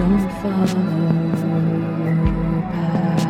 Don't follow path.